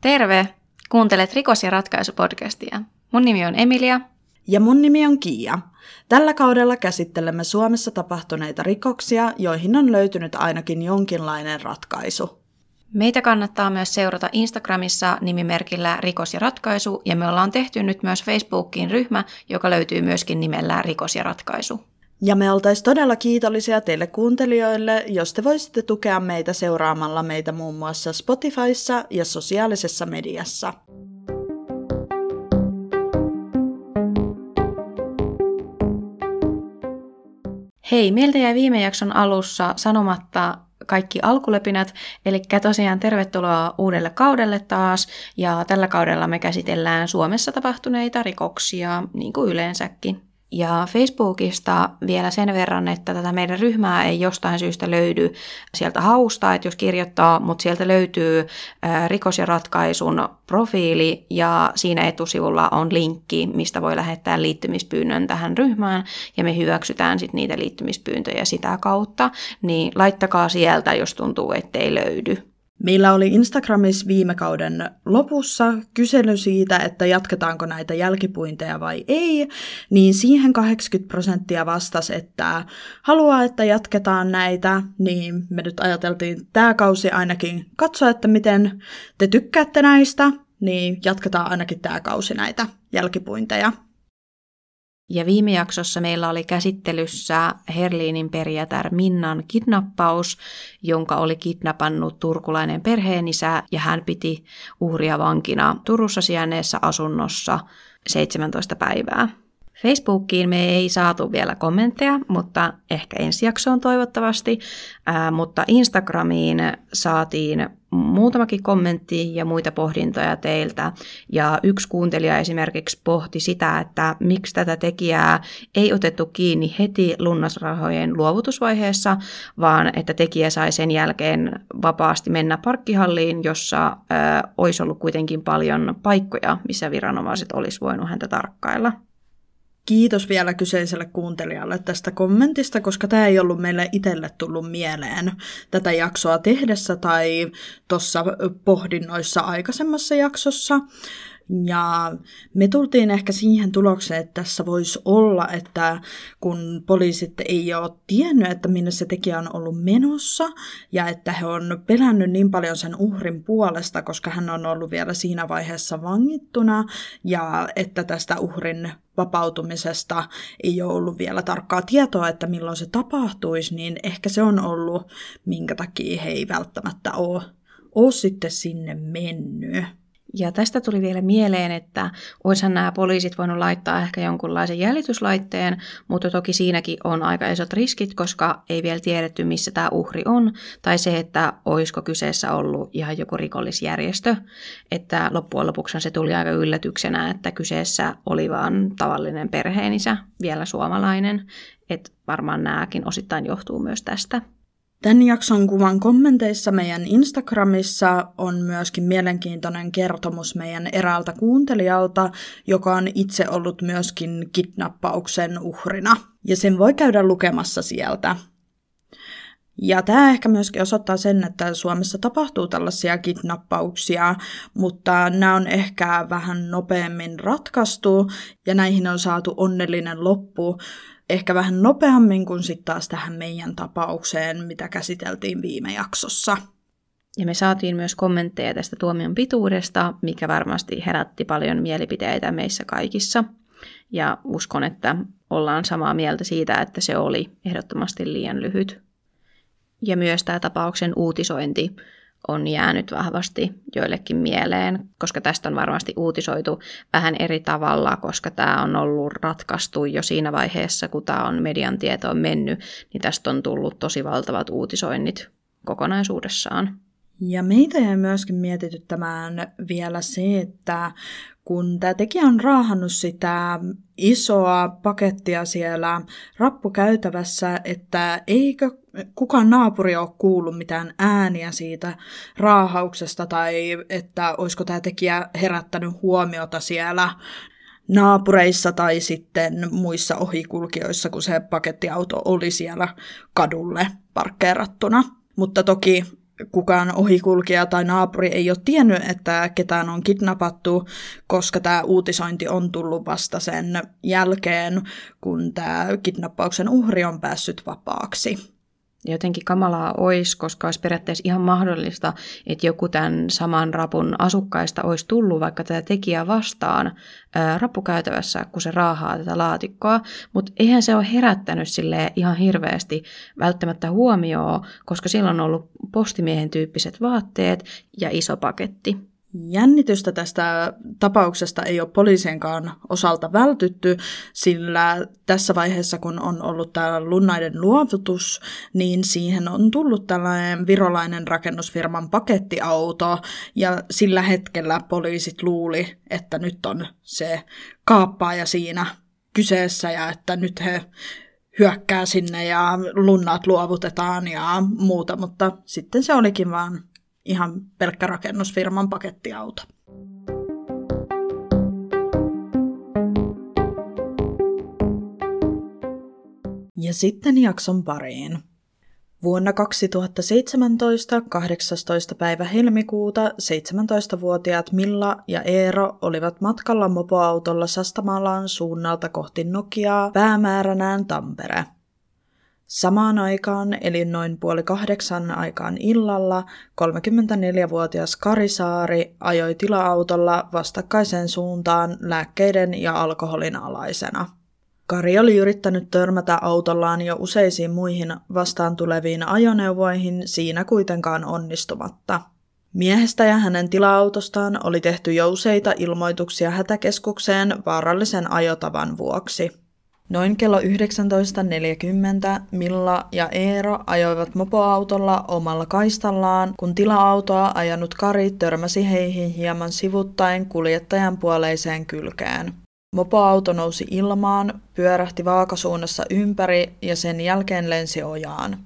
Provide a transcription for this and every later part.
Terve! Kuuntelet Rikos- ja ratkaisupodcastia. Mun nimi on Emilia. Ja mun nimi on Kiia. Tällä kaudella käsittelemme Suomessa tapahtuneita rikoksia, joihin on löytynyt ainakin jonkinlainen ratkaisu. Meitä kannattaa myös seurata Instagramissa nimimerkillä Rikos ja ratkaisu, ja me ollaan tehty nyt myös Facebookiin ryhmä, joka löytyy myöskin nimellä Rikos ja ratkaisu. Ja me oltaisiin todella kiitollisia teille kuuntelijoille, jos te voisitte tukea meitä seuraamalla meitä muun muassa Spotifyssa ja sosiaalisessa mediassa. Hei, meiltä jäi viime jakson alussa sanomatta kaikki alkulepinät, eli tosiaan tervetuloa uudelle kaudelle taas, ja tällä kaudella me käsitellään Suomessa tapahtuneita rikoksia, niin kuin yleensäkin. Ja Facebookista vielä sen verran, että tätä meidän ryhmää ei jostain syystä löydy sieltä hausta, että jos kirjoittaa, mutta sieltä löytyy rikos- ja ratkaisun profiili ja siinä etusivulla on linkki, mistä voi lähettää liittymispyynnön tähän ryhmään ja me hyväksytään sitten niitä liittymispyyntöjä sitä kautta, niin laittakaa sieltä, jos tuntuu, ettei löydy. Meillä oli Instagramissa viime kauden lopussa kysely siitä, että jatketaanko näitä jälkipuinteja vai ei, niin siihen 80 prosenttia vastasi, että haluaa, että jatketaan näitä, niin me nyt ajateltiin tämä kausi ainakin katsoa, että miten te tykkäätte näistä, niin jatketaan ainakin tämä kausi näitä jälkipuinteja. Ja viime jaksossa meillä oli käsittelyssä Herliinin perijätär Minnan kidnappaus, jonka oli kidnappannut turkulainen perheenisä ja hän piti uhria vankina Turussa sijainneessa asunnossa 17 päivää. Facebookiin me ei saatu vielä kommentteja, mutta ehkä ensi jaksoon toivottavasti, ää, mutta Instagramiin saatiin muutamakin kommentti ja muita pohdintoja teiltä. Ja yksi kuuntelija esimerkiksi pohti sitä, että miksi tätä tekijää ei otettu kiinni heti lunnasrahojen luovutusvaiheessa, vaan että tekijä sai sen jälkeen vapaasti mennä parkkihalliin, jossa ö, olisi ollut kuitenkin paljon paikkoja, missä viranomaiset olisi voinut häntä tarkkailla. Kiitos vielä kyseiselle kuuntelijalle tästä kommentista, koska tämä ei ollut meille itselle tullut mieleen tätä jaksoa tehdessä tai tuossa pohdinnoissa aikaisemmassa jaksossa. Ja me tultiin ehkä siihen tulokseen, että tässä voisi olla, että kun poliisit ei ole tiennyt, että minne se tekijä on ollut menossa, ja että he on pelännyt niin paljon sen uhrin puolesta, koska hän on ollut vielä siinä vaiheessa vangittuna, ja että tästä uhrin vapautumisesta ei ole ollut vielä tarkkaa tietoa, että milloin se tapahtuisi, niin ehkä se on ollut, minkä takia he ei välttämättä ole, ole sitten sinne mennyt. Ja tästä tuli vielä mieleen, että olisihan nämä poliisit voinut laittaa ehkä jonkunlaisen jäljityslaitteen, mutta toki siinäkin on aika isot riskit, koska ei vielä tiedetty, missä tämä uhri on, tai se, että olisiko kyseessä ollut ihan joku rikollisjärjestö. Että loppujen lopuksi se tuli aika yllätyksenä, että kyseessä oli vain tavallinen perheenisä, vielä suomalainen, että varmaan nämäkin osittain johtuu myös tästä. Tämän jakson kuvan kommenteissa meidän Instagramissa on myöskin mielenkiintoinen kertomus meidän eräältä kuuntelijalta, joka on itse ollut myöskin kidnappauksen uhrina. Ja sen voi käydä lukemassa sieltä. Ja tämä ehkä myöskin osoittaa sen, että Suomessa tapahtuu tällaisia kidnappauksia, mutta nämä on ehkä vähän nopeammin ratkaistu ja näihin on saatu onnellinen loppu ehkä vähän nopeammin kuin sitten taas tähän meidän tapaukseen, mitä käsiteltiin viime jaksossa. Ja me saatiin myös kommentteja tästä tuomion pituudesta, mikä varmasti herätti paljon mielipiteitä meissä kaikissa. Ja uskon, että ollaan samaa mieltä siitä, että se oli ehdottomasti liian lyhyt. Ja myös tämä tapauksen uutisointi on jäänyt vahvasti joillekin mieleen, koska tästä on varmasti uutisoitu vähän eri tavalla, koska tämä on ollut ratkaistu jo siinä vaiheessa, kun tämä on median tietoon mennyt, niin tästä on tullut tosi valtavat uutisoinnit kokonaisuudessaan. Ja meitä jäi myöskin mietityttämään vielä se, että kun tämä tekijä on raahannut sitä isoa pakettia siellä rappukäytävässä, että eikö kukaan naapuri ole kuullut mitään ääniä siitä raahauksesta tai että olisiko tämä tekijä herättänyt huomiota siellä naapureissa tai sitten muissa ohikulkijoissa, kun se pakettiauto oli siellä kadulle parkkeerattuna. Mutta toki kukaan ohikulkija tai naapuri ei ole tiennyt, että ketään on kidnappattu, koska tämä uutisointi on tullut vasta sen jälkeen, kun tämä kidnappauksen uhri on päässyt vapaaksi. Jotenkin kamalaa olisi, koska olisi periaatteessa ihan mahdollista, että joku tämän saman rapun asukkaista olisi tullut vaikka tätä tekijää vastaan ää, rappukäytävässä, kun se raahaa tätä laatikkoa. Mutta eihän se ole herättänyt sille ihan hirveästi välttämättä huomioon, koska silloin on ollut postimiehen tyyppiset vaatteet ja iso paketti. Jännitystä tästä tapauksesta ei ole poliisienkaan osalta vältytty, sillä tässä vaiheessa, kun on ollut tämä lunnaiden luovutus, niin siihen on tullut tällainen virolainen rakennusfirman pakettiauto, ja sillä hetkellä poliisit luuli, että nyt on se kaappaaja siinä kyseessä, ja että nyt he hyökkää sinne ja lunnat luovutetaan ja muuta, mutta sitten se olikin vaan ihan pelkkä rakennusfirman pakettiauto. Ja sitten jakson pariin. Vuonna 2017, 18. päivä helmikuuta, 17-vuotiaat Milla ja Eero olivat matkalla mopoautolla Sastamalan suunnalta kohti Nokiaa päämääränään Tampere – Samaan aikaan, eli noin puoli kahdeksan aikaan illalla, 34-vuotias Karisaari ajoi tila-autolla vastakkaiseen suuntaan lääkkeiden ja alkoholin alaisena. Kari oli yrittänyt törmätä autollaan jo useisiin muihin vastaan tuleviin ajoneuvoihin, siinä kuitenkaan onnistumatta. Miehestä ja hänen tila-autostaan oli tehty jo useita ilmoituksia hätäkeskukseen vaarallisen ajotavan vuoksi. Noin kello 19.40 Milla ja Eero ajoivat mopoautolla omalla kaistallaan, kun tila-autoa ajanut Kari törmäsi heihin hieman sivuttaen kuljettajan puoleiseen kylkeen. Mopoauto nousi ilmaan, pyörähti vaakasuunnassa ympäri ja sen jälkeen lensi ojaan.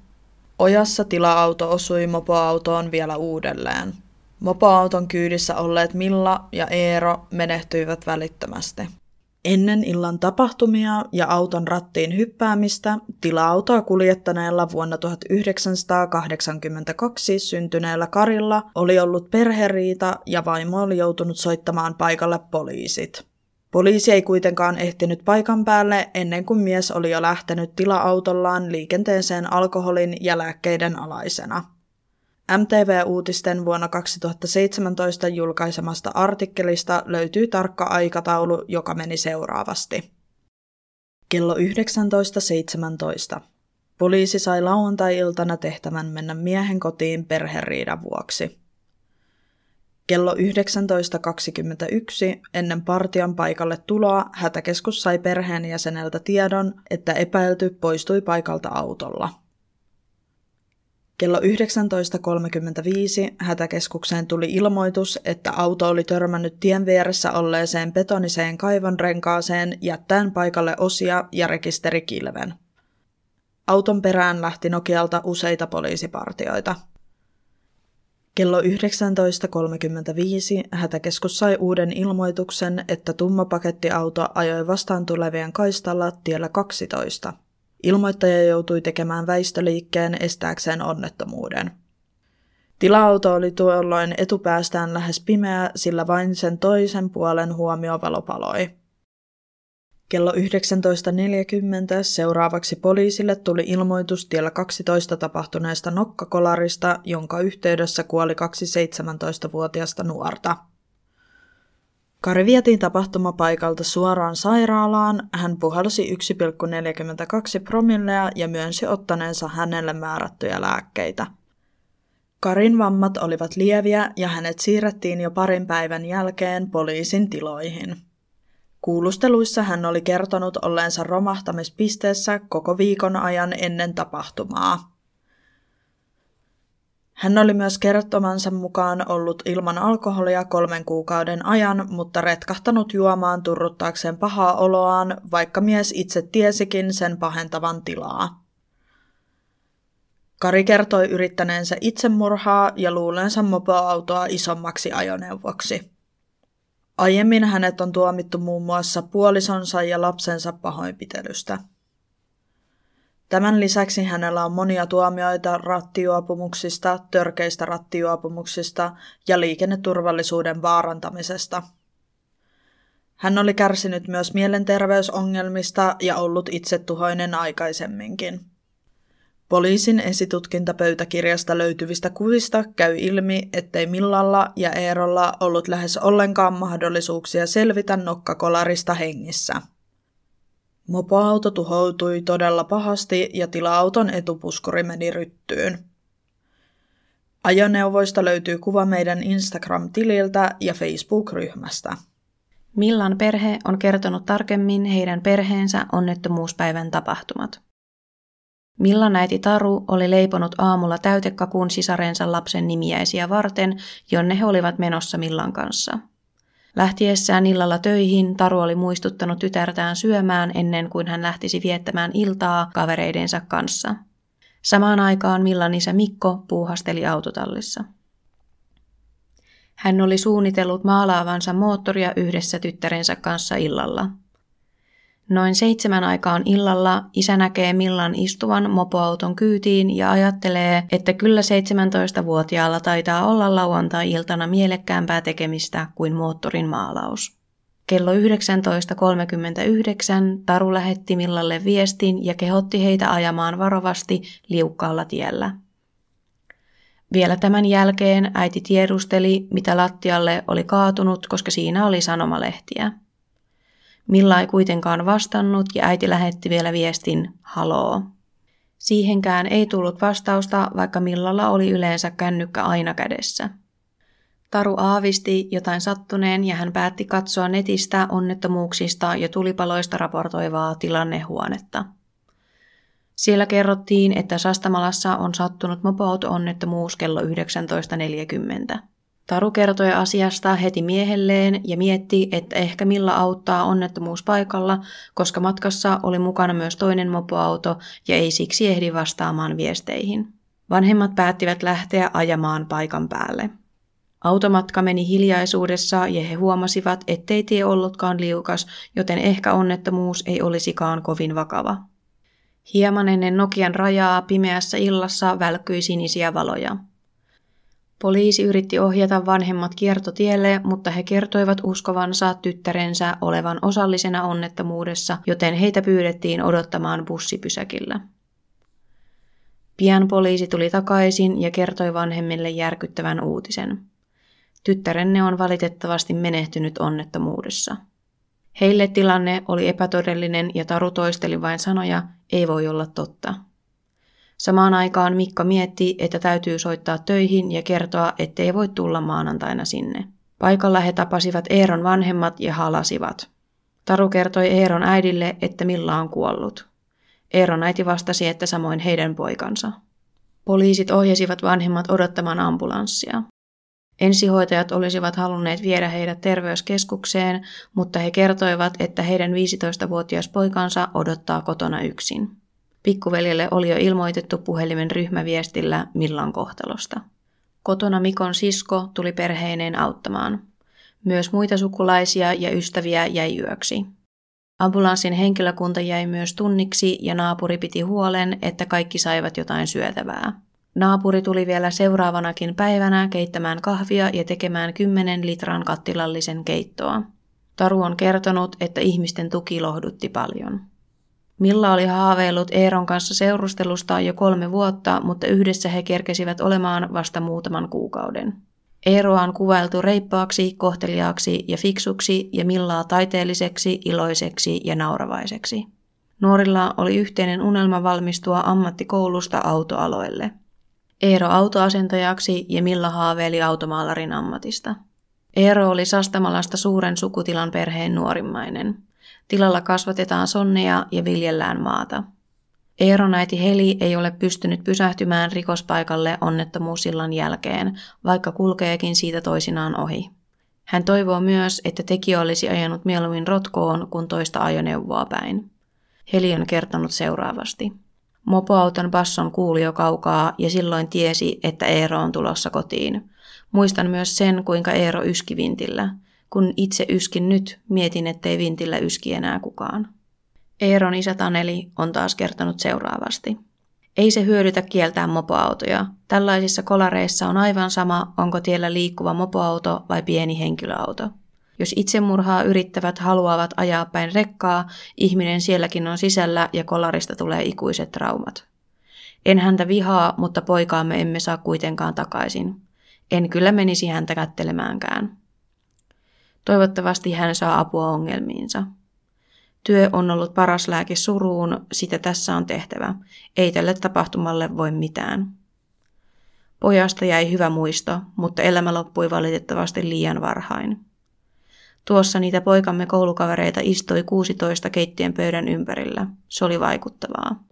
Ojassa tila-auto osui mopoautoon vielä uudelleen. Mopoauton kyydissä olleet Milla ja Eero menehtyivät välittömästi. Ennen illan tapahtumia ja auton rattiin hyppäämistä tila-autoa kuljettaneella vuonna 1982 syntyneellä Karilla oli ollut perheriita ja vaimo oli joutunut soittamaan paikalle poliisit. Poliisi ei kuitenkaan ehtinyt paikan päälle ennen kuin mies oli jo lähtenyt tila-autollaan liikenteeseen alkoholin ja lääkkeiden alaisena – MTV-uutisten vuonna 2017 julkaisemasta artikkelista löytyy tarkka aikataulu, joka meni seuraavasti. Kello 19.17. Poliisi sai lauantai-iltana tehtävän mennä miehen kotiin perheriidan vuoksi. Kello 19.21 ennen partion paikalle tuloa hätäkeskus sai perheenjäseneltä tiedon, että epäilty poistui paikalta autolla – Kello 19.35 hätäkeskukseen tuli ilmoitus, että auto oli törmännyt tien vieressä olleeseen betoniseen kaivonrenkaaseen jättäen paikalle osia ja rekisterikilven. Auton perään lähti Nokialta useita poliisipartioita. Kello 19.35 hätäkeskus sai uuden ilmoituksen, että tumma pakettiauto ajoi vastaan tulevien kaistalla tiellä 12. Ilmoittaja joutui tekemään väistöliikkeen estääkseen onnettomuuden. Tila-auto oli tuolloin etupäästään lähes pimeä, sillä vain sen toisen puolen huomiovalo paloi. Kello 19.40 seuraavaksi poliisille tuli ilmoitus tiellä 12 tapahtuneesta nokkakolarista, jonka yhteydessä kuoli kaksi 17-vuotiasta nuorta. Kari vietiin tapahtumapaikalta suoraan sairaalaan. Hän puhalsi 1,42 promillea ja myönsi ottaneensa hänelle määrättyjä lääkkeitä. Karin vammat olivat lieviä ja hänet siirrettiin jo parin päivän jälkeen poliisin tiloihin. Kuulusteluissa hän oli kertonut olleensa romahtamispisteessä koko viikon ajan ennen tapahtumaa. Hän oli myös kertomansa mukaan ollut ilman alkoholia kolmen kuukauden ajan, mutta retkahtanut juomaan turruttaakseen pahaa oloaan, vaikka mies itse tiesikin sen pahentavan tilaa. Kari kertoi yrittäneensä itsemurhaa ja luulensa mopoautoa isommaksi ajoneuvoksi. Aiemmin hänet on tuomittu muun muassa puolisonsa ja lapsensa pahoinpitelystä. Tämän lisäksi hänellä on monia tuomioita rattijuopumuksista, törkeistä rattijuopumuksista ja liikenneturvallisuuden vaarantamisesta. Hän oli kärsinyt myös mielenterveysongelmista ja ollut itsetuhoinen aikaisemminkin. Poliisin esitutkintapöytäkirjasta löytyvistä kuvista käy ilmi, ettei Millalla ja Eerolla ollut lähes ollenkaan mahdollisuuksia selvitä nokkakolarista hengissä. Mopoauto tuhoutui todella pahasti ja tila-auton etupuskuri meni ryttyyn. Ajoneuvoista löytyy kuva meidän Instagram-tililtä ja Facebook-ryhmästä. Millan perhe on kertonut tarkemmin heidän perheensä onnettomuuspäivän tapahtumat. Millan äiti Taru oli leiponut aamulla täytekakun sisarensa lapsen nimiäisiä varten, jonne he olivat menossa Millan kanssa. Lähtiessään illalla töihin Taru oli muistuttanut tytärtään syömään ennen kuin hän lähtisi viettämään iltaa kavereidensa kanssa. Samaan aikaan Millan isä Mikko puuhasteli autotallissa. Hän oli suunnitellut maalaavansa moottoria yhdessä tyttärensä kanssa illalla – Noin seitsemän aikaan illalla isä näkee Millan istuvan mopoauton kyytiin ja ajattelee, että kyllä 17-vuotiaalla taitaa olla lauantai-iltana mielekkäämpää tekemistä kuin moottorin maalaus. Kello 19.39 Taru lähetti Millalle viestin ja kehotti heitä ajamaan varovasti liukkaalla tiellä. Vielä tämän jälkeen äiti tiedusteli, mitä lattialle oli kaatunut, koska siinä oli sanomalehtiä. Milla ei kuitenkaan vastannut ja äiti lähetti vielä viestin haloo. Siihenkään ei tullut vastausta, vaikka Millalla oli yleensä kännykkä aina kädessä. Taru aavisti jotain sattuneen ja hän päätti katsoa netistä onnettomuuksista ja tulipaloista raportoivaa tilannehuonetta. Siellä kerrottiin, että Sastamalassa on sattunut mopoauto-onnettomuus kello 19.40. Taru kertoi asiasta heti miehelleen ja mietti, että ehkä Milla auttaa onnettomuuspaikalla, koska matkassa oli mukana myös toinen mopoauto ja ei siksi ehdi vastaamaan viesteihin. Vanhemmat päättivät lähteä ajamaan paikan päälle. Automatka meni hiljaisuudessa ja he huomasivat, ettei tie ollutkaan liukas, joten ehkä onnettomuus ei olisikaan kovin vakava. Hieman ennen Nokian rajaa pimeässä illassa välkkyi sinisiä valoja. Poliisi yritti ohjata vanhemmat kiertotielle, mutta he kertoivat uskovansa tyttärensä olevan osallisena onnettomuudessa, joten heitä pyydettiin odottamaan bussipysäkillä. Pian poliisi tuli takaisin ja kertoi vanhemmille järkyttävän uutisen. Tyttärenne on valitettavasti menehtynyt onnettomuudessa. Heille tilanne oli epätodellinen ja Taru toisteli vain sanoja, ei voi olla totta. Samaan aikaan Mikko mietti, että täytyy soittaa töihin ja kertoa, ettei voi tulla maanantaina sinne. Paikalla he tapasivat Eeron vanhemmat ja halasivat. Taru kertoi Eeron äidille, että Milla on kuollut. Eeron äiti vastasi, että samoin heidän poikansa. Poliisit ohjasivat vanhemmat odottamaan ambulanssia. Ensihoitajat olisivat halunneet viedä heidät terveyskeskukseen, mutta he kertoivat, että heidän 15-vuotias poikansa odottaa kotona yksin. Pikkuveljelle oli jo ilmoitettu puhelimen ryhmäviestillä Millan kohtalosta. Kotona Mikon sisko tuli perheineen auttamaan. Myös muita sukulaisia ja ystäviä jäi yöksi. Ambulanssin henkilökunta jäi myös tunniksi ja naapuri piti huolen, että kaikki saivat jotain syötävää. Naapuri tuli vielä seuraavanakin päivänä keittämään kahvia ja tekemään 10 litran kattilallisen keittoa. Taru on kertonut, että ihmisten tuki lohdutti paljon. Milla oli haaveillut Eeron kanssa seurustelusta jo kolme vuotta, mutta yhdessä he kerkesivät olemaan vasta muutaman kuukauden. Eeroa on kuvailtu reippaaksi, kohteliaaksi ja fiksuksi ja Millaa taiteelliseksi, iloiseksi ja nauravaiseksi. Nuorilla oli yhteinen unelma valmistua ammattikoulusta autoaloille. Eero autoasentajaksi ja Milla haaveili automaalarin ammatista. Eero oli Sastamalasta suuren sukutilan perheen nuorimmainen. Tilalla kasvatetaan sonneja ja viljellään maata. Eeron äiti Heli ei ole pystynyt pysähtymään rikospaikalle onnettomuusillan jälkeen, vaikka kulkeekin siitä toisinaan ohi. Hän toivoo myös, että tekijä olisi ajanut mieluummin rotkoon kuin toista ajoneuvoa päin. Heli on kertonut seuraavasti. Mopoauton basson kuuli jo kaukaa ja silloin tiesi, että Eero on tulossa kotiin. Muistan myös sen, kuinka Eero yski vintillä. Kun itse yskin nyt, mietin, ettei vintillä yski enää kukaan. Eeron isä Taneli on taas kertonut seuraavasti. Ei se hyödytä kieltää mopoautoja. Tällaisissa kolareissa on aivan sama, onko tiellä liikkuva mopoauto vai pieni henkilöauto. Jos itsemurhaa yrittävät haluavat ajaa päin rekkaa, ihminen sielläkin on sisällä ja kolarista tulee ikuiset traumat. En häntä vihaa, mutta poikaamme emme saa kuitenkaan takaisin. En kyllä menisi häntä kättelemäänkään. Toivottavasti hän saa apua ongelmiinsa. Työ on ollut paras lääke suruun, sitä tässä on tehtävä. Ei tälle tapahtumalle voi mitään. Pojasta jäi hyvä muisto, mutta elämä loppui valitettavasti liian varhain. Tuossa niitä poikamme koulukavereita istui 16 keittiön pöydän ympärillä. Se oli vaikuttavaa.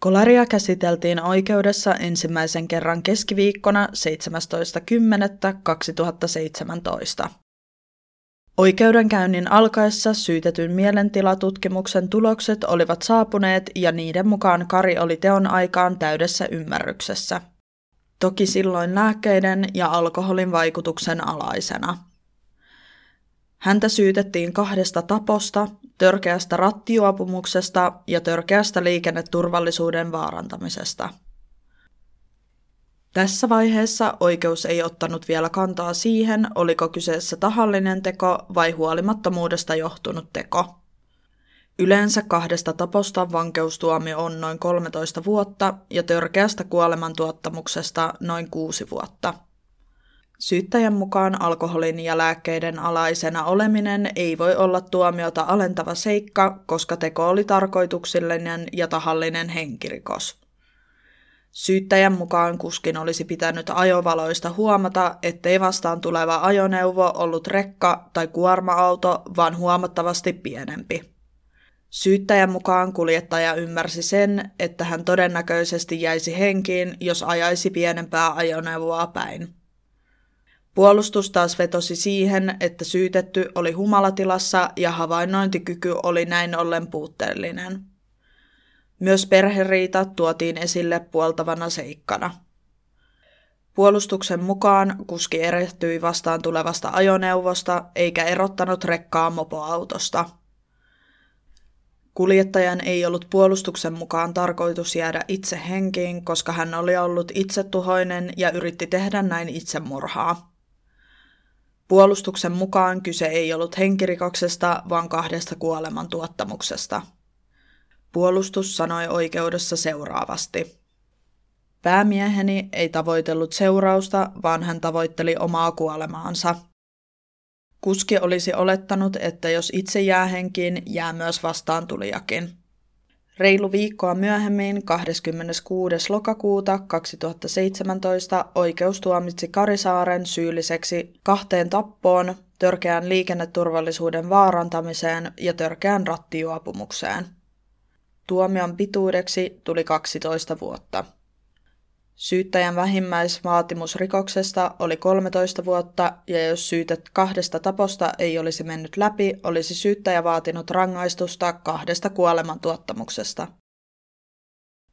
Kolaria käsiteltiin oikeudessa ensimmäisen kerran keskiviikkona 17.10.2017. Oikeudenkäynnin alkaessa syytetyn mielentilatutkimuksen tulokset olivat saapuneet ja niiden mukaan Kari oli teon aikaan täydessä ymmärryksessä. Toki silloin lääkkeiden ja alkoholin vaikutuksen alaisena. Häntä syytettiin kahdesta taposta, törkeästä rattijuopumuksesta ja törkeästä liikenneturvallisuuden vaarantamisesta. Tässä vaiheessa oikeus ei ottanut vielä kantaa siihen, oliko kyseessä tahallinen teko vai huolimattomuudesta johtunut teko. Yleensä kahdesta taposta vankeustuomio on noin 13 vuotta ja törkeästä kuolemantuottamuksesta noin 6 vuotta – Syyttäjän mukaan alkoholin ja lääkkeiden alaisena oleminen ei voi olla tuomiota alentava seikka, koska teko oli tarkoituksellinen ja tahallinen henkirikos. Syyttäjän mukaan kuskin olisi pitänyt ajovaloista huomata, ettei vastaan tuleva ajoneuvo ollut rekka tai kuorma-auto, vaan huomattavasti pienempi. Syyttäjän mukaan kuljettaja ymmärsi sen, että hän todennäköisesti jäisi henkiin, jos ajaisi pienempää ajoneuvoa päin. Puolustus taas vetosi siihen, että syytetty oli humalatilassa ja havainnointikyky oli näin ollen puutteellinen. Myös perheriita tuotiin esille puoltavana seikkana. Puolustuksen mukaan kuski erehtyi vastaan tulevasta ajoneuvosta eikä erottanut rekkaa mopoautosta. Kuljettajan ei ollut puolustuksen mukaan tarkoitus jäädä itse henkiin, koska hän oli ollut itsetuhoinen ja yritti tehdä näin itsemurhaa. Puolustuksen mukaan kyse ei ollut henkirikoksesta, vaan kahdesta kuoleman tuottamuksesta. Puolustus sanoi oikeudessa seuraavasti. Päämieheni ei tavoitellut seurausta, vaan hän tavoitteli omaa kuolemaansa. Kuski olisi olettanut, että jos itse jää henkiin, jää myös vastaan tulijakin. Reilu viikkoa myöhemmin, 26. lokakuuta 2017, oikeus tuomitsi Karisaaren syylliseksi kahteen tappoon, törkeään liikenneturvallisuuden vaarantamiseen ja törkeään rattijuopumukseen. Tuomion pituudeksi tuli 12 vuotta. Syyttäjän vähimmäisvaatimus rikoksesta oli 13 vuotta, ja jos syytet kahdesta taposta ei olisi mennyt läpi, olisi syyttäjä vaatinut rangaistusta kahdesta kuolemantuottamuksesta.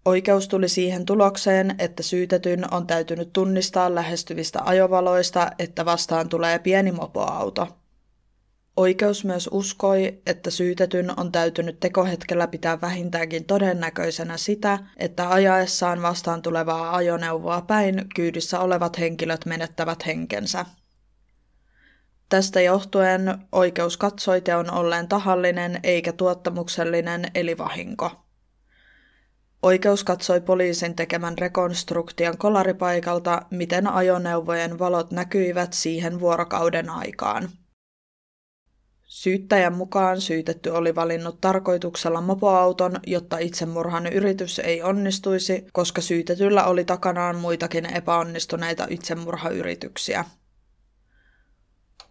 Oikeus tuli siihen tulokseen, että syytetyn on täytynyt tunnistaa lähestyvistä ajovaloista, että vastaan tulee pieni mopoauto. Oikeus myös uskoi, että syytetyn on täytynyt tekohetkellä pitää vähintäänkin todennäköisenä sitä, että ajaessaan vastaan tulevaa ajoneuvoa päin kyydissä olevat henkilöt menettävät henkensä. Tästä johtuen oikeus katsoi teon olleen tahallinen eikä tuottamuksellinen eli vahinko. Oikeus katsoi poliisin tekemän rekonstruktion kolaripaikalta, miten ajoneuvojen valot näkyivät siihen vuorokauden aikaan – Syyttäjän mukaan syytetty oli valinnut tarkoituksella mopoauton, jotta itsemurhan yritys ei onnistuisi, koska syytetyllä oli takanaan muitakin epäonnistuneita itsemurhayrityksiä.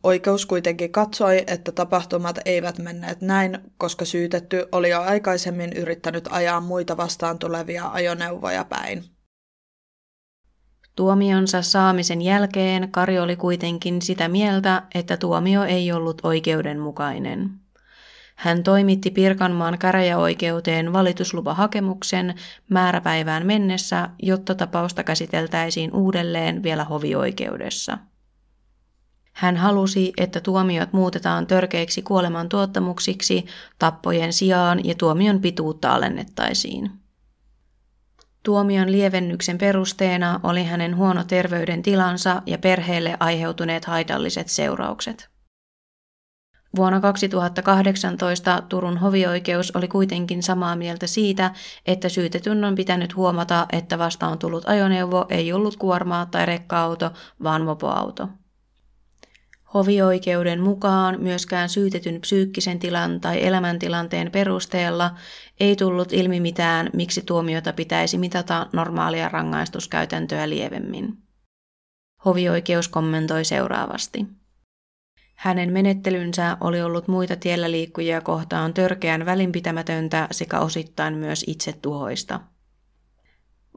Oikeus kuitenkin katsoi, että tapahtumat eivät menneet näin, koska syytetty oli jo aikaisemmin yrittänyt ajaa muita vastaan tulevia ajoneuvoja päin. Tuomionsa saamisen jälkeen Kari oli kuitenkin sitä mieltä, että tuomio ei ollut oikeudenmukainen. Hän toimitti Pirkanmaan käräjäoikeuteen valituslupahakemuksen määräpäivään mennessä, jotta tapausta käsiteltäisiin uudelleen vielä hovioikeudessa. Hän halusi, että tuomiot muutetaan törkeiksi kuolemantuottamuksiksi tappojen sijaan ja tuomion pituutta alennettaisiin. Tuomion lievennyksen perusteena oli hänen huono terveydentilansa ja perheelle aiheutuneet haitalliset seuraukset. Vuonna 2018 Turun hovioikeus oli kuitenkin samaa mieltä siitä, että syytetyn on pitänyt huomata, että vastaan tullut ajoneuvo ei ollut kuorma- tai rekka-auto, vaan mopoauto. Hovioikeuden mukaan myöskään syytetyn psyykkisen tilan tai elämäntilanteen perusteella ei tullut ilmi mitään, miksi tuomiota pitäisi mitata normaalia rangaistuskäytäntöä lievemmin. Hovioikeus kommentoi seuraavasti. Hänen menettelynsä oli ollut muita tiellä liikkujia kohtaan törkeän välinpitämätöntä sekä osittain myös itsetuhoista.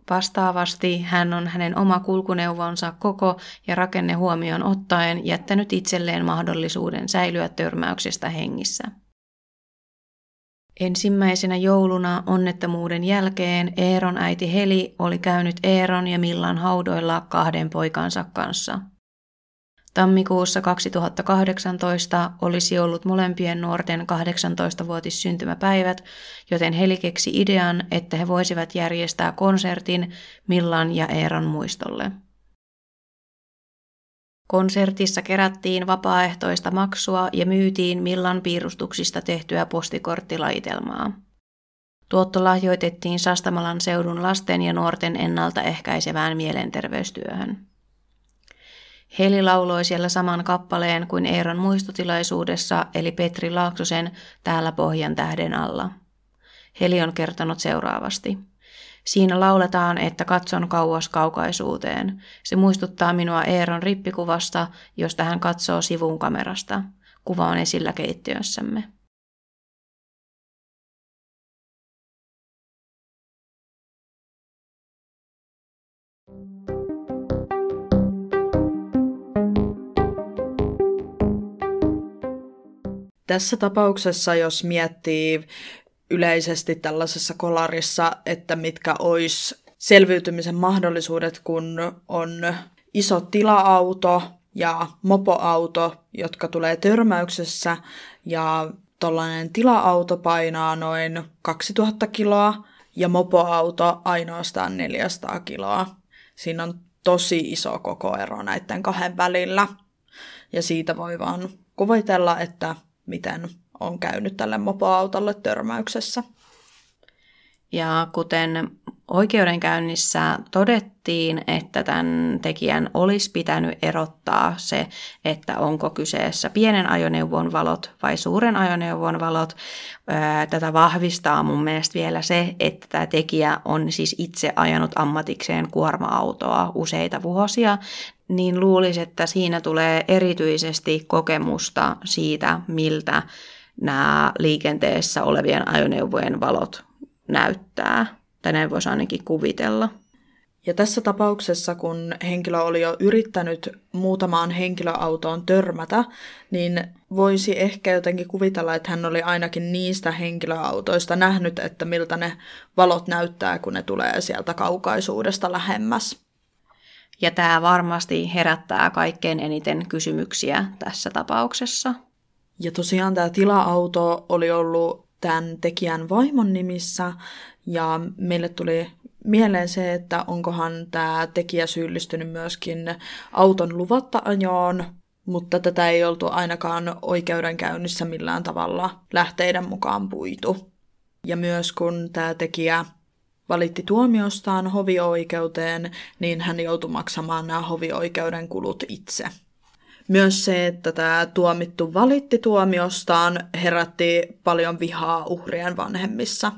Vastaavasti hän on hänen oma kulkuneuvonsa koko ja rakenne huomioon ottaen jättänyt itselleen mahdollisuuden säilyä törmäyksestä hengissä. Ensimmäisenä jouluna onnettomuuden jälkeen Eeron äiti Heli oli käynyt Eeron ja Millan haudoilla kahden poikansa kanssa – Tammikuussa 2018 olisi ollut molempien nuorten 18-vuotis syntymäpäivät, joten Heli keksi idean, että he voisivat järjestää konsertin Millan ja Eeron muistolle. Konsertissa kerättiin vapaaehtoista maksua ja myytiin Millan piirustuksista tehtyä postikorttilaitelmaa. Tuotto lahjoitettiin Sastamalan seudun lasten ja nuorten ennaltaehkäisevään mielenterveystyöhön. Heli lauloi siellä saman kappaleen kuin Eeron muistotilaisuudessa, eli Petri Laaksosen Täällä pohjan tähden alla. Heli on kertonut seuraavasti. Siinä lauletaan, että katson kauas kaukaisuuteen. Se muistuttaa minua Eeron rippikuvasta, josta hän katsoo sivun kamerasta. Kuva on esillä keittiössämme. Tässä tapauksessa, jos miettii yleisesti tällaisessa kolarissa, että mitkä olisi selviytymisen mahdollisuudet, kun on iso tila-auto ja mopoauto, jotka tulee törmäyksessä ja tuollainen tila-auto painaa noin 2000 kiloa ja mopoauto ainoastaan 400 kiloa. Siinä on tosi iso koko ero näiden kahden välillä. Ja siitä voi vaan kuvitella, että miten on käynyt tälle mopoautolle törmäyksessä. Ja kuten oikeudenkäynnissä todettiin, että tämän tekijän olisi pitänyt erottaa se, että onko kyseessä pienen ajoneuvon valot vai suuren ajoneuvon valot. Tätä vahvistaa mun mielestä vielä se, että tämä tekijä on siis itse ajanut ammatikseen kuorma-autoa useita vuosia, niin luulisi, että siinä tulee erityisesti kokemusta siitä, miltä nämä liikenteessä olevien ajoneuvojen valot näyttää. Tai näin voisi ainakin kuvitella. Ja tässä tapauksessa, kun henkilö oli jo yrittänyt muutamaan henkilöautoon törmätä, niin voisi ehkä jotenkin kuvitella, että hän oli ainakin niistä henkilöautoista nähnyt, että miltä ne valot näyttää, kun ne tulee sieltä kaukaisuudesta lähemmäs. Ja tämä varmasti herättää kaikkein eniten kysymyksiä tässä tapauksessa. Ja tosiaan tämä tila-auto oli ollut tämän tekijän vaimon nimissä, ja meille tuli mieleen se, että onkohan tämä tekijä syyllistynyt myöskin auton luvatta ajoon, mutta tätä ei oltu ainakaan oikeudenkäynnissä millään tavalla lähteiden mukaan puitu. Ja myös kun tämä tekijä valitti tuomiostaan hovioikeuteen, niin hän joutui maksamaan nämä hovioikeuden kulut itse. Myös se, että tämä tuomittu valitti tuomiostaan, herätti paljon vihaa uhrien vanhemmissa.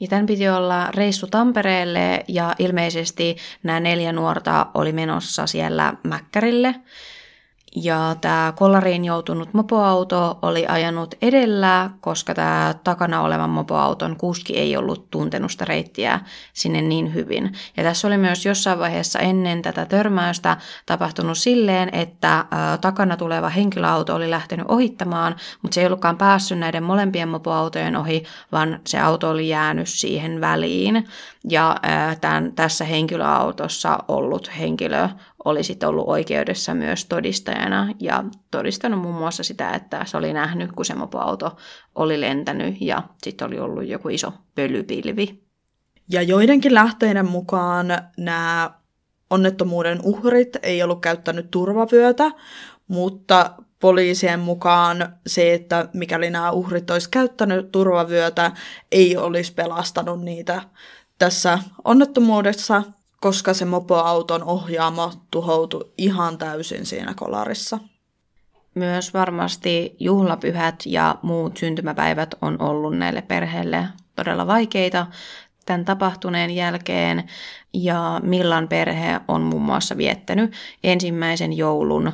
Ja tämän piti olla reissu Tampereelle ja ilmeisesti nämä neljä nuorta oli menossa siellä Mäkkärille. Ja tämä kollariin joutunut mopoauto oli ajanut edellä, koska tämä takana olevan mopoauton kuski ei ollut tuntenut sitä reittiä sinne niin hyvin. Ja tässä oli myös jossain vaiheessa ennen tätä törmäystä tapahtunut silleen, että takana tuleva henkilöauto oli lähtenyt ohittamaan, mutta se ei ollutkaan päässyt näiden molempien mopoautojen ohi, vaan se auto oli jäänyt siihen väliin. Ja tämän, tässä henkilöautossa ollut henkilö oli sitten ollut oikeudessa myös todistajana ja todistanut muun muassa sitä, että se oli nähnyt, kun se mopoauto oli lentänyt ja sitten oli ollut joku iso pölypilvi. Ja joidenkin lähteiden mukaan nämä onnettomuuden uhrit ei ollut käyttänyt turvavyötä, mutta poliisien mukaan se, että mikäli nämä uhrit olisi käyttänyt turvavyötä, ei olisi pelastanut niitä tässä onnettomuudessa, koska se mopoauton ohjaamo tuhoutui ihan täysin siinä kolarissa. Myös varmasti juhlapyhät ja muut syntymäpäivät on ollut näille perheille todella vaikeita tämän tapahtuneen jälkeen. Ja Millan perhe on muun muassa viettänyt ensimmäisen joulun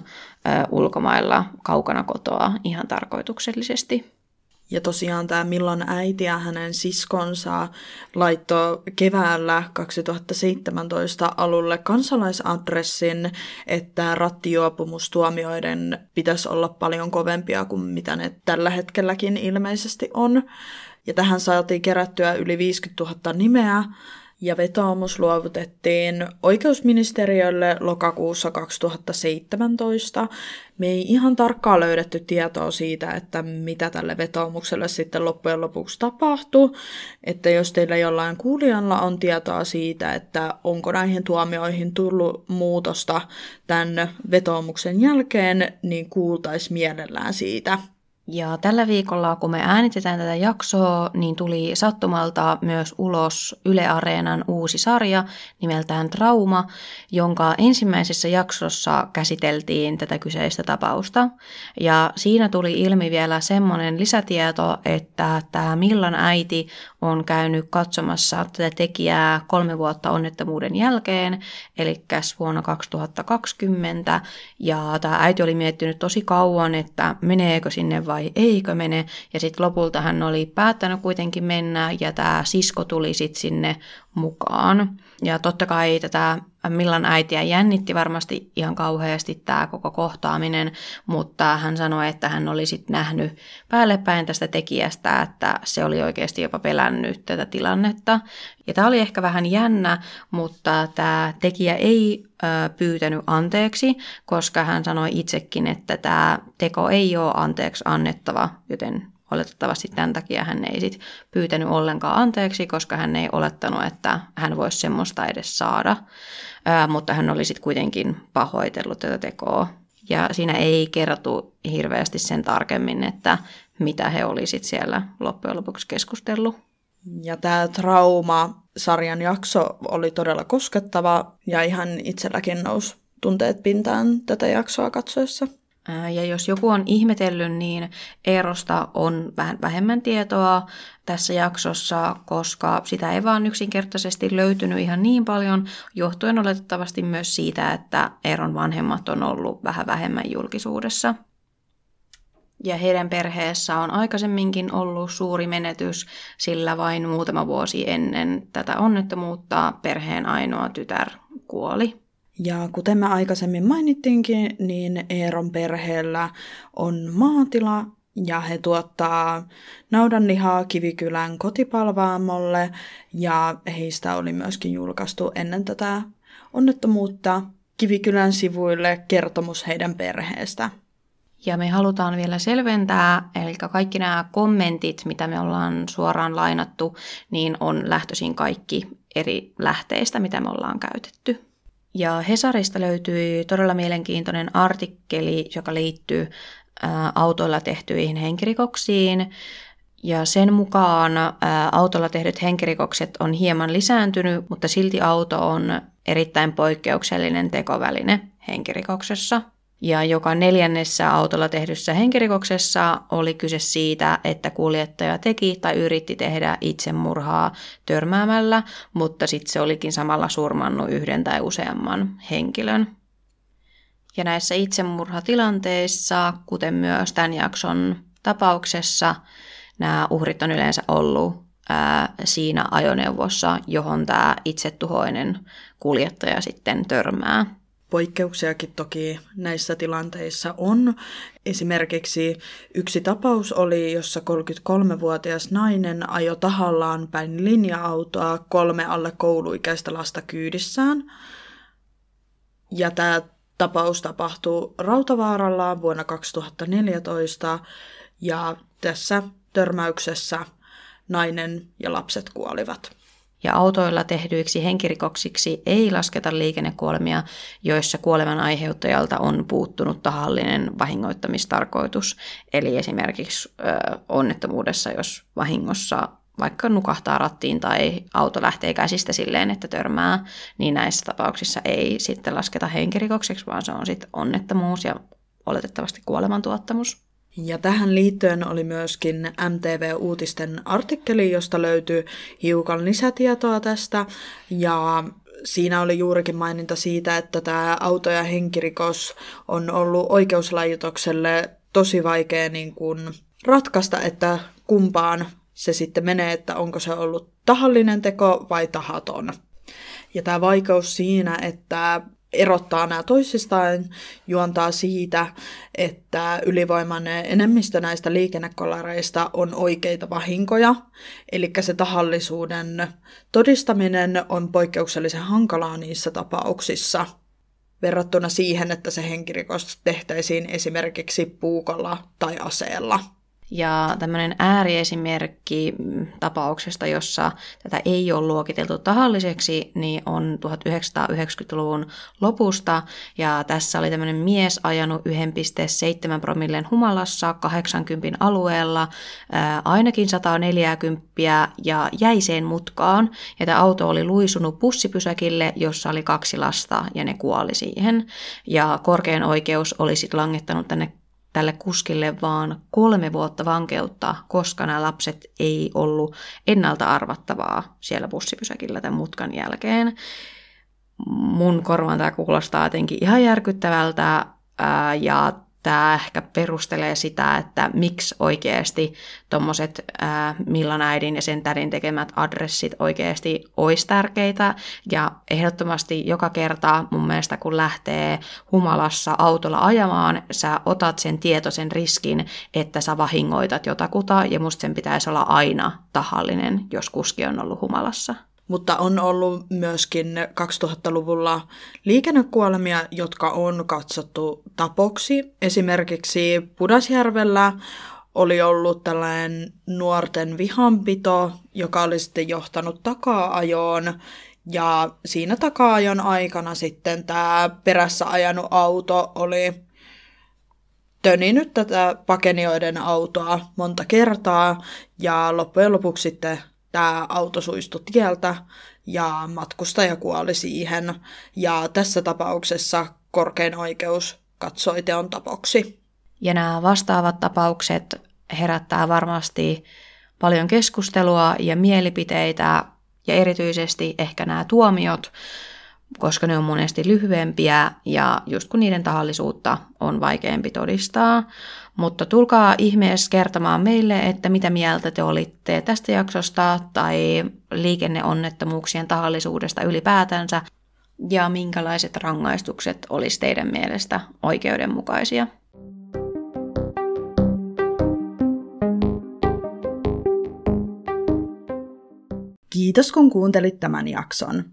ulkomailla kaukana kotoa ihan tarkoituksellisesti. Ja tosiaan tämä Millan äiti ja hänen siskonsa laittoi keväällä 2017 alulle kansalaisadressin, että rattijuopumustuomioiden pitäisi olla paljon kovempia kuin mitä ne tällä hetkelläkin ilmeisesti on. Ja tähän saatiin kerättyä yli 50 000 nimeä, ja vetoomus luovutettiin oikeusministeriölle lokakuussa 2017. Me ei ihan tarkkaan löydetty tietoa siitä, että mitä tälle vetoomukselle sitten loppujen lopuksi tapahtui. Että jos teillä jollain kuulijalla on tietoa siitä, että onko näihin tuomioihin tullut muutosta tämän vetoomuksen jälkeen, niin kuultaisi mielellään siitä. Ja tällä viikolla, kun me äänitetään tätä jaksoa, niin tuli sattumalta myös ulos Yle Areenan uusi sarja nimeltään Trauma, jonka ensimmäisessä jaksossa käsiteltiin tätä kyseistä tapausta. Ja siinä tuli ilmi vielä semmoinen lisätieto, että tämä Millan äiti on käynyt katsomassa tätä tekijää kolme vuotta onnettomuuden jälkeen, eli vuonna 2020. Ja tämä äiti oli miettinyt tosi kauan, että meneekö sinne vai eikö mene. Ja sitten lopulta hän oli päättänyt kuitenkin mennä ja tämä sisko tuli sitten sinne mukaan. Ja totta kai tätä Millan äitiä jännitti varmasti ihan kauheasti tämä koko kohtaaminen, mutta hän sanoi, että hän oli sitten nähnyt päällepäin tästä tekijästä, että se oli oikeasti jopa pelännyt tätä tilannetta. Ja tämä oli ehkä vähän jännä, mutta tämä tekijä ei ö, pyytänyt anteeksi, koska hän sanoi itsekin, että tämä teko ei ole anteeksi annettava, joten Oletettavasti tämän takia hän ei sit pyytänyt ollenkaan anteeksi, koska hän ei olettanut, että hän voisi semmoista edes saada. Ää, mutta hän oli sitten kuitenkin pahoitellut tätä tekoa. Ja siinä ei kerrottu hirveästi sen tarkemmin, että mitä he olisivat siellä loppujen lopuksi keskustellut. Ja tämä trauma-sarjan jakso oli todella koskettava ja ihan itselläkin nousi tunteet pintaan tätä jaksoa katsoessa. Ja jos joku on ihmetellyt, niin Eerosta on vähän vähemmän tietoa tässä jaksossa, koska sitä ei vaan yksinkertaisesti löytynyt ihan niin paljon, johtuen oletettavasti myös siitä, että Eeron vanhemmat on ollut vähän vähemmän julkisuudessa. Ja heidän perheessä on aikaisemminkin ollut suuri menetys, sillä vain muutama vuosi ennen tätä onnettomuutta perheen ainoa tytär kuoli. Ja kuten me aikaisemmin mainittiinkin, niin Eeron perheellä on maatila ja he tuottaa naudanlihaa Kivikylän kotipalvaamolle ja heistä oli myöskin julkaistu ennen tätä onnettomuutta Kivikylän sivuille kertomus heidän perheestä. Ja me halutaan vielä selventää, eli kaikki nämä kommentit, mitä me ollaan suoraan lainattu, niin on lähtöisin kaikki eri lähteistä, mitä me ollaan käytetty. Ja Hesarista löytyi todella mielenkiintoinen artikkeli, joka liittyy autoilla tehtyihin henkirikoksiin. Ja sen mukaan autolla tehdyt henkirikokset on hieman lisääntynyt, mutta silti auto on erittäin poikkeuksellinen tekoväline henkirikoksessa – ja joka neljännessä autolla tehdyssä henkirikoksessa oli kyse siitä, että kuljettaja teki tai yritti tehdä itsemurhaa törmäämällä, mutta sitten se olikin samalla surmannut yhden tai useamman henkilön. Ja näissä itsemurhatilanteissa, kuten myös tämän jakson tapauksessa, nämä uhrit on yleensä ollut ää, siinä ajoneuvossa, johon tämä itsetuhoinen kuljettaja sitten törmää. Poikkeuksiakin toki näissä tilanteissa on. Esimerkiksi yksi tapaus oli, jossa 33-vuotias nainen ajo tahallaan päin linja-autoa kolme alle kouluikäistä lasta kyydissään. Ja tämä tapaus tapahtuu Rautavaaralla vuonna 2014 ja tässä törmäyksessä nainen ja lapset kuolivat. Ja autoilla tehdyiksi henkirikoksiksi ei lasketa liikennekuolemia, joissa kuoleman aiheuttajalta on puuttunut tahallinen vahingoittamistarkoitus. Eli esimerkiksi ö, onnettomuudessa, jos vahingossa vaikka nukahtaa rattiin tai auto lähtee käsistä silleen, että törmää, niin näissä tapauksissa ei sitten lasketa henkirikokseksi, vaan se on sitten onnettomuus ja oletettavasti kuolemantuottamus. Ja tähän liittyen oli myöskin MTV-uutisten artikkeli, josta löytyy hiukan lisätietoa tästä. Ja siinä oli juurikin maininta siitä, että tämä auto- ja henkirikos on ollut oikeuslaitokselle tosi vaikea niin kuin ratkaista, että kumpaan se sitten menee, että onko se ollut tahallinen teko vai tahaton. Ja tämä vaikeus siinä, että erottaa nämä toisistaan, juontaa siitä, että ylivoimainen enemmistö näistä liikennekolareista on oikeita vahinkoja, eli se tahallisuuden todistaminen on poikkeuksellisen hankalaa niissä tapauksissa verrattuna siihen, että se henkirikos tehtäisiin esimerkiksi puukolla tai aseella. Ja tämmöinen ääriesimerkki tapauksesta, jossa tätä ei ole luokiteltu tahalliseksi, niin on 1990-luvun lopusta. Ja tässä oli tämmöinen mies ajanut 1,7 promillen humalassa 80 alueella, ää, ainakin 140 ja jäiseen mutkaan. Ja tämä auto oli luisunut bussipysäkille, jossa oli kaksi lasta ja ne kuoli siihen. Ja korkein oikeus oli sitten langettanut tänne tälle kuskille vaan kolme vuotta vankeutta, koska nämä lapset ei ollut ennalta arvattavaa siellä bussipysäkillä tämän mutkan jälkeen. Mun korvaan tämä kuulostaa jotenkin ihan järkyttävältä ja tämä ehkä perustelee sitä, että miksi oikeasti tuommoiset Millan äidin ja sen tädin tekemät adressit oikeasti olisi tärkeitä. Ja ehdottomasti joka kerta mun mielestä kun lähtee humalassa autolla ajamaan, sä otat sen tietoisen riskin, että sä vahingoitat jotakuta ja musta sen pitäisi olla aina tahallinen, jos kuski on ollut humalassa mutta on ollut myöskin 2000-luvulla liikennekuolemia, jotka on katsottu tapoksi. Esimerkiksi Pudasjärvellä oli ollut tällainen nuorten vihanpito, joka oli sitten johtanut takaa-ajoon. Ja siinä takaa-ajon aikana sitten tämä perässä ajanut auto oli töninyt tätä pakenioiden autoa monta kertaa ja loppujen lopuksi sitten tämä auto suistui tieltä ja matkustaja kuoli siihen. Ja tässä tapauksessa korkein oikeus katsoi teon tapoksi. Ja nämä vastaavat tapaukset herättää varmasti paljon keskustelua ja mielipiteitä ja erityisesti ehkä nämä tuomiot, koska ne on monesti lyhyempiä ja just kun niiden tahallisuutta on vaikeampi todistaa. Mutta tulkaa ihmeessä kertomaan meille, että mitä mieltä te olitte tästä jaksosta tai liikenneonnettomuuksien tahallisuudesta ylipäätänsä ja minkälaiset rangaistukset olisi teidän mielestä oikeudenmukaisia. Kiitos kun kuuntelit tämän jakson.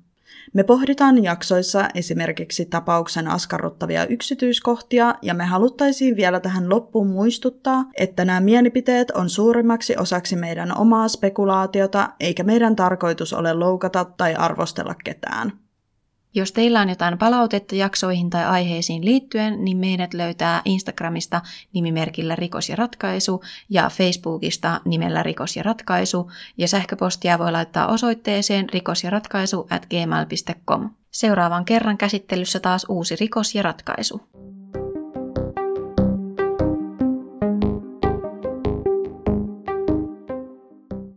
Me pohditaan jaksoissa esimerkiksi tapauksen askarruttavia yksityiskohtia ja me haluttaisiin vielä tähän loppuun muistuttaa, että nämä mielipiteet on suurimmaksi osaksi meidän omaa spekulaatiota eikä meidän tarkoitus ole loukata tai arvostella ketään. Jos teillä on jotain palautetta jaksoihin tai aiheisiin liittyen, niin meidät löytää Instagramista nimimerkillä Rikos ja ratkaisu ja Facebookista nimellä Rikos ja ratkaisu ja sähköpostia voi laittaa osoitteeseen rikosjaratkaisu at gmail.com. Seuraavan kerran käsittelyssä taas uusi rikos ja ratkaisu.